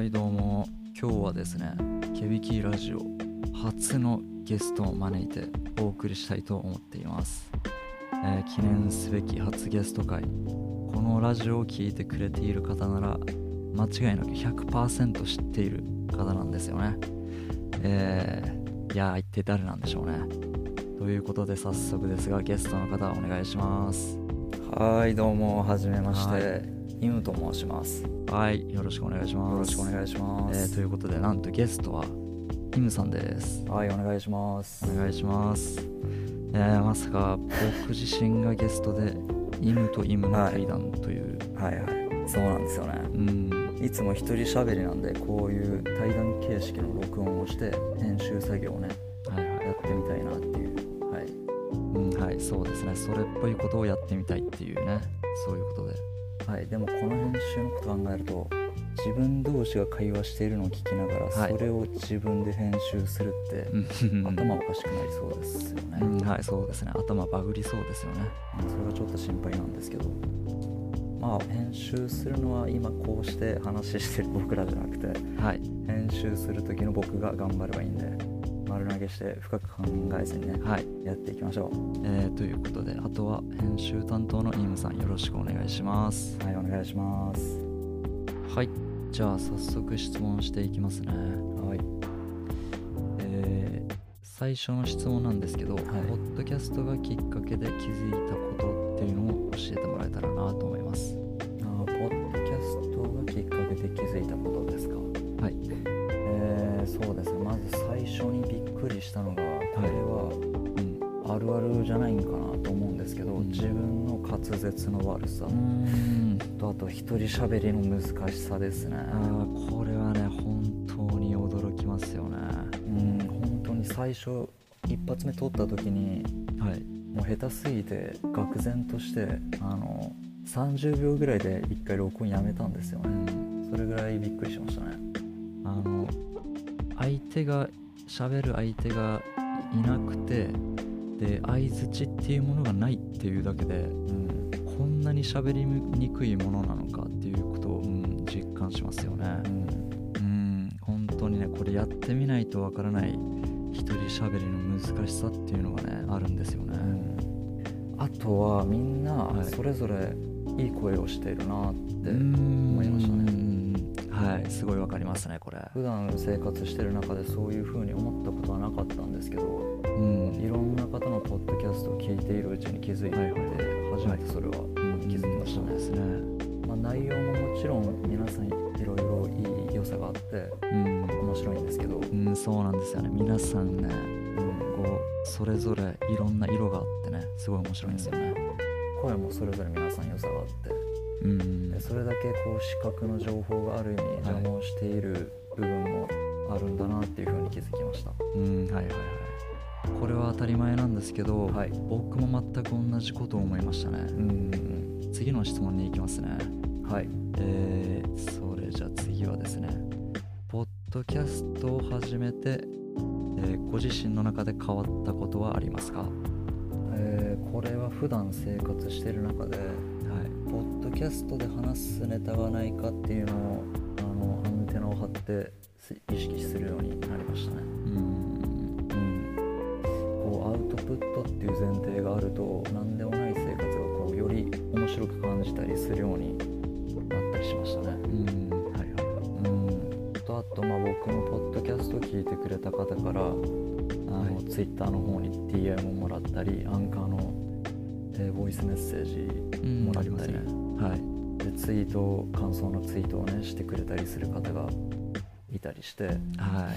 はいどうも。今日はですねケビキラジオ初のゲストを招いてお送りしたいと思っています、えー記念すべき初ゲスト会。このラジオを聴いてくれている方なら間違いなく100%知っている方なんですよね。えー、いやー一体誰なんでしょうね。ということで早速ですがゲストの方お願いします。はいどうもはじめましはてイムと申します。よはいよろしくお願いします。ろしくお願いします、えーということでなんとゲストはイムさんです。はいお願いします。お願いします。えー、まさか僕自身がゲストでイムとイムの対談という、はいはい。そうなんですよね。うん。いつも一人喋りなんでこういう対談形式の録音をして編集作業をねはいはい。やってみたいなっていう。はい。うんはいそうですね。それっぽいことをやってみたいっていうね。そういうことではい、でもこの編集のこと考えると自分同士が会話しているのを聞きながら、はい。それを自分で編集するって、うん。頭おかしくなりそうですよね、うんはいそうですね。頭バグりそうですよね。それがちょっと心配なんですけど。まあ編集するのは今こうして話してる僕らじゃなくてはい。編集する時の僕が頑張ればいいんで丸投げして深く考えずにねはい、やっていきましょえーということであとは編集担当のイムさんよろしくお願いします。うはいお願いします。はい。じゃあ早速質問していきますね。はい。えー最初の質問なんですけど、い。ポッドキャストがきっかけで気づいたことっていうのを教えてもらえたらなと思いますりしたのがこれはうんあるあるじゃないんかなと思うんですけど、うん。自分の滑舌の悪さ。ん。とあと一人喋りの難しさですね。あーこれはね本当に驚きますよね。うん本当に最初一発目撮った時にはい。もう下手すぎて愕然としてあの30秒ぐらいで一回録音やめたんですようねん。それぐらいびっくりしましたね。あの相手が喋る相手がいなくてで相づちっていうものがないっていうだけでうんこんなに喋りにくいものなのかっていうことを、うん、実感しますよね。うん。うん。本当にねこれやってみないとわからない一人喋りの難しさっていうのがねあるんですよね、あとはみんなはい。それぞれいい声をしているなって思思いましたね。はいすごいわかりますねこれ。普段生活してる中でそういう風に思ったことはなかったんですけどうん。いろんな方のポッドキャストを聞いているうちに気づいて、はいはい初めてそれは気づきましたね。で、すねまあ、内容ももちろん皆さんいろいろいい良さがあってうん。面白いんですけど、うん、そうなんですよね。皆さんねこうそれぞれいろんな色があってねすごい面白いんですよね。声もそれぞれ皆さん良さがあってうん。でそれだけこう視覚の情報がある意味邪魔をしている部分もあるんだなっていう風に気づきました。うんはいはいはい。これは当たり前なんですけど、はい。僕も全く同じことを思いましたね。うん次の質問に行きますね。はい。えー、それじゃあ次はですね。ポッドキャストを始めて、えーご自身の中で変わったことはありますか？はえーこれは普段生活してる中でドキャストで話すネタがないかっていうのをあのアンテナを張ってす意識するようになりましたね、うん。うん、こうアウトプットっていう前提があると何でもない生活がこうより面白く感じたりするようになったりしましたね。うん。はいはいはい。うん。とあとまあ僕のポッドキャストを聞いてくれた方からあの、はい。ツイッターの方に DM をもらったりアンカーの、えーボイスメッセージうんもらったり、ありますねはい。でツイート感想のツイートをねしてくれたりする方がいたりしては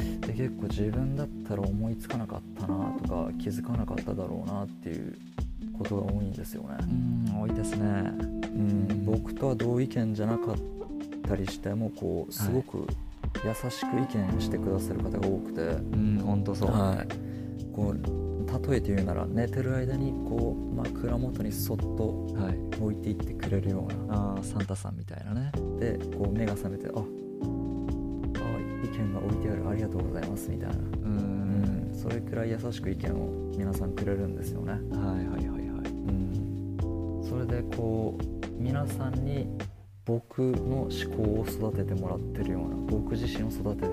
い。で結構自分だったら思いつかなかったなとか気づかなかっただろうなっていうことが多いんですよね、うん多いですね。うん、僕とは同意見じゃなかったりしてもこうすごく優しく意見してくださる方が多くて、うん。本当そう、はい、こう例えて言うなら寝てる間にこう枕元にそっとはい。置いていってくれるようなあーサンタさんみたいなね。でこう目が覚めてああ意見が置いてあるありがとうございますみたいな、ううんん、それくらい優しく意見を皆さんくれるんですよね、はいはいはいはい。うん、それでこう皆さんに僕の思考を育ててもらってるような僕自身を育てて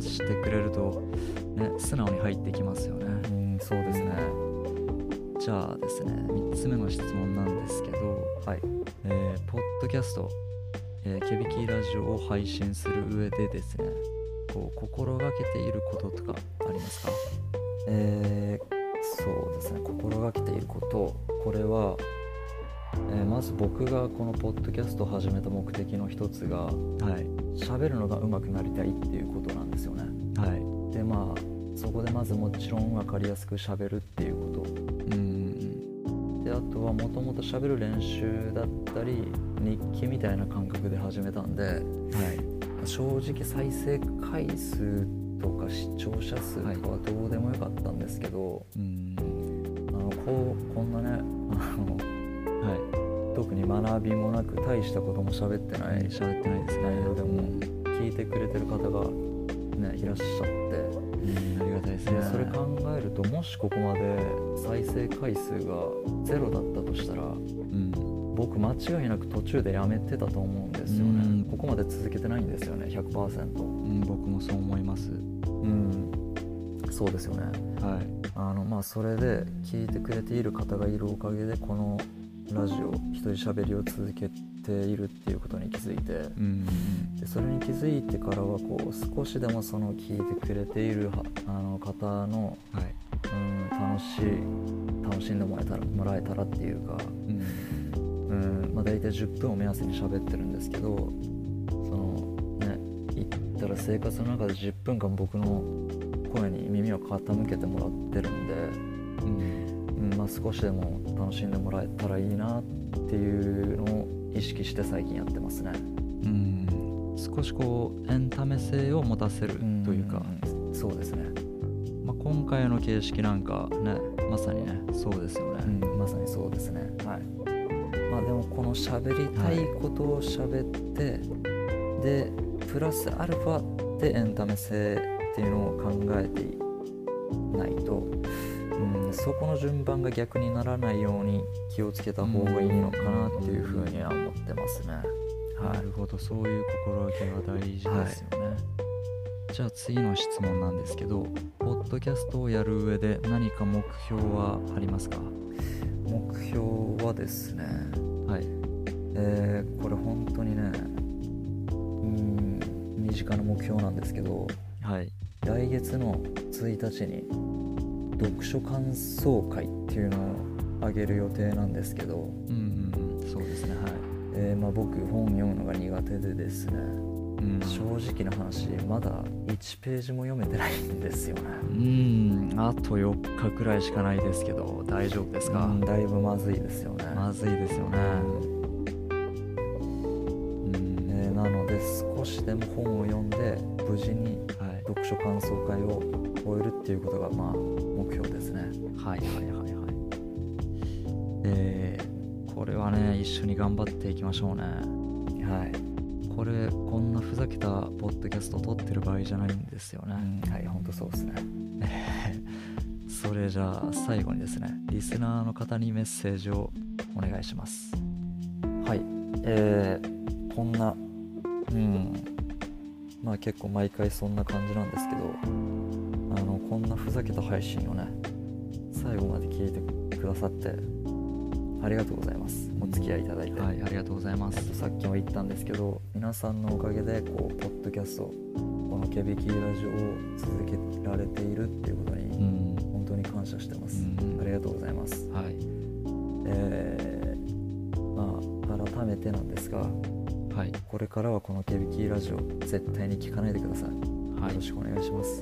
接してくれるとね素直に入ってきますよね。うんそうですね。じゃあですね3つ目の質問なんですけどはい。えーポッドキャスト、えーケビキラジオを配信する上でですねこう心がけていることとかありますか？えーそうですね。心がけていること。これは、えーまず僕がこのポッドキャストを始めた目的の一つがはい。喋るのが上手くなりたいっていうことなんですよね。はい。でまあそこでまずもちろん分かりやすく喋るっていうこうんとであとはもともと喋る練習だったり日記みたいな感覚で始めたんではい。正直再生回数とか視聴者数とかはどうでもよかったんですけど、うん。あのこうこんなね特に学びもなく大したことも喋ってないい喋ってないですね。でも聞いてくれてる方が、ね、いらっしゃって。うんありがたいですね。でそれ考えるともしここまで再生回数がゼロだったとしたらうん。僕間違いなく途中でやめてたと思うんですようん。ねここまで続けてないんですよね100%うん僕もそう思います。うん。そうですよね。はい。あのまあそれで聞いてくれている方がいるおかげでこのラジオ一人喋りを続けているっていうことに気づいて。うん。でそれに気づいてからはこう少しでもその聞いてくれているはあの方の、はい。うん、楽しい楽しんでもらえたらもらえたらっていうか、うん。うんまあ、大体10分を目安に喋ってるんですけどそのね言ったら生活の中で10分間僕の声に耳を傾けてもらってるんで、少しでも楽しんでもらえたらいいなっていうのを意識して最近やってますね。うん。少しこうエンタメ性を持たせるというか、ん。そうですね、まあ、今回の形式なんかねまさにねそうですよね、うん、まさにそうですね。はい。まあでもこの喋りたいことを喋って、でプラスアルファでエンタメ性っていうのを考えていないと、うん、そこの順番が逆にならないように気をつけた方がいいのかなっていうふうには思ってますね、はないるほどそういう心がけが大事ですよね、じゃあ次の質問なんですけどポッドキャストをやる上で何か目標はありますか？目標はですねはい。えーこれ本当にねうん身近な目標なんですけどはい。来月の1日に読書感想会っていうのをあげる予定なんですけど、うんうんうんそうですねはい。えーまあ、僕本読むのが苦手でですねうん。正直な話まだ1ページも読めてないんですよね。うんあと4日くらいしかないですけど大丈夫ですか、うんだいぶまずいですよね、まずいですよね。うん。えーなので少しでも本を読んで無事にはい。読書感想会を終えるっていうことがまあ目標ですね。はいはいはいはい。えーこれはね一緒に頑張っていきましょうね。はい、これこんなふざけたポッドキャスト撮ってる場合じゃないんですよね、はい本当そうですね。それじゃあ最後にですねリスナーの方にメッセージをお願いします。はい。えー、こんなうんまあ結構毎回そんな感じなんですけどあのこんなふざけた配信をね最後まで聞いてくださってありがとうございます。お付き合いいただいて、はいありがとうございます。えっとさっきも言ったんですけど皆さんのおかげでこうポッドキャストこのケビキラジオを続けられているっていうことうにん。本当に感謝してます、うん。ありがとうございます。はい。えーまあ改めてなんですがはいこれからはこのケビキラジオ絶対に聞かないでください、はいよろしくお願いします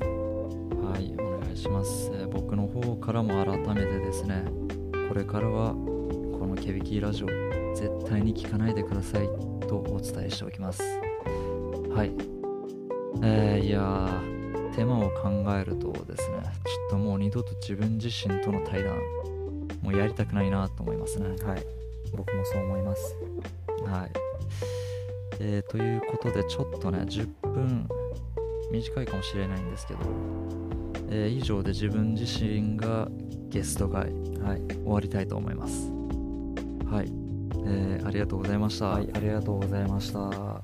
はい、お願いします。えー僕の方からも改めてですね、これからはこのケビキラジオ、絶対に聞かないでくださいとお伝えしておきます。はい。えーいやー、手間を考えるとですね、ちょっともう二度と自分自身との対談、もうやりたくないなと思いますね。はい僕もそう思いますはい。えーということで、ちょっとね、10分短いかもしれないんですけど、えー以上で自分自身がゲスト会はい、終わりたいと思います。はい、えーありがとうございました、はい、ありがとうございました。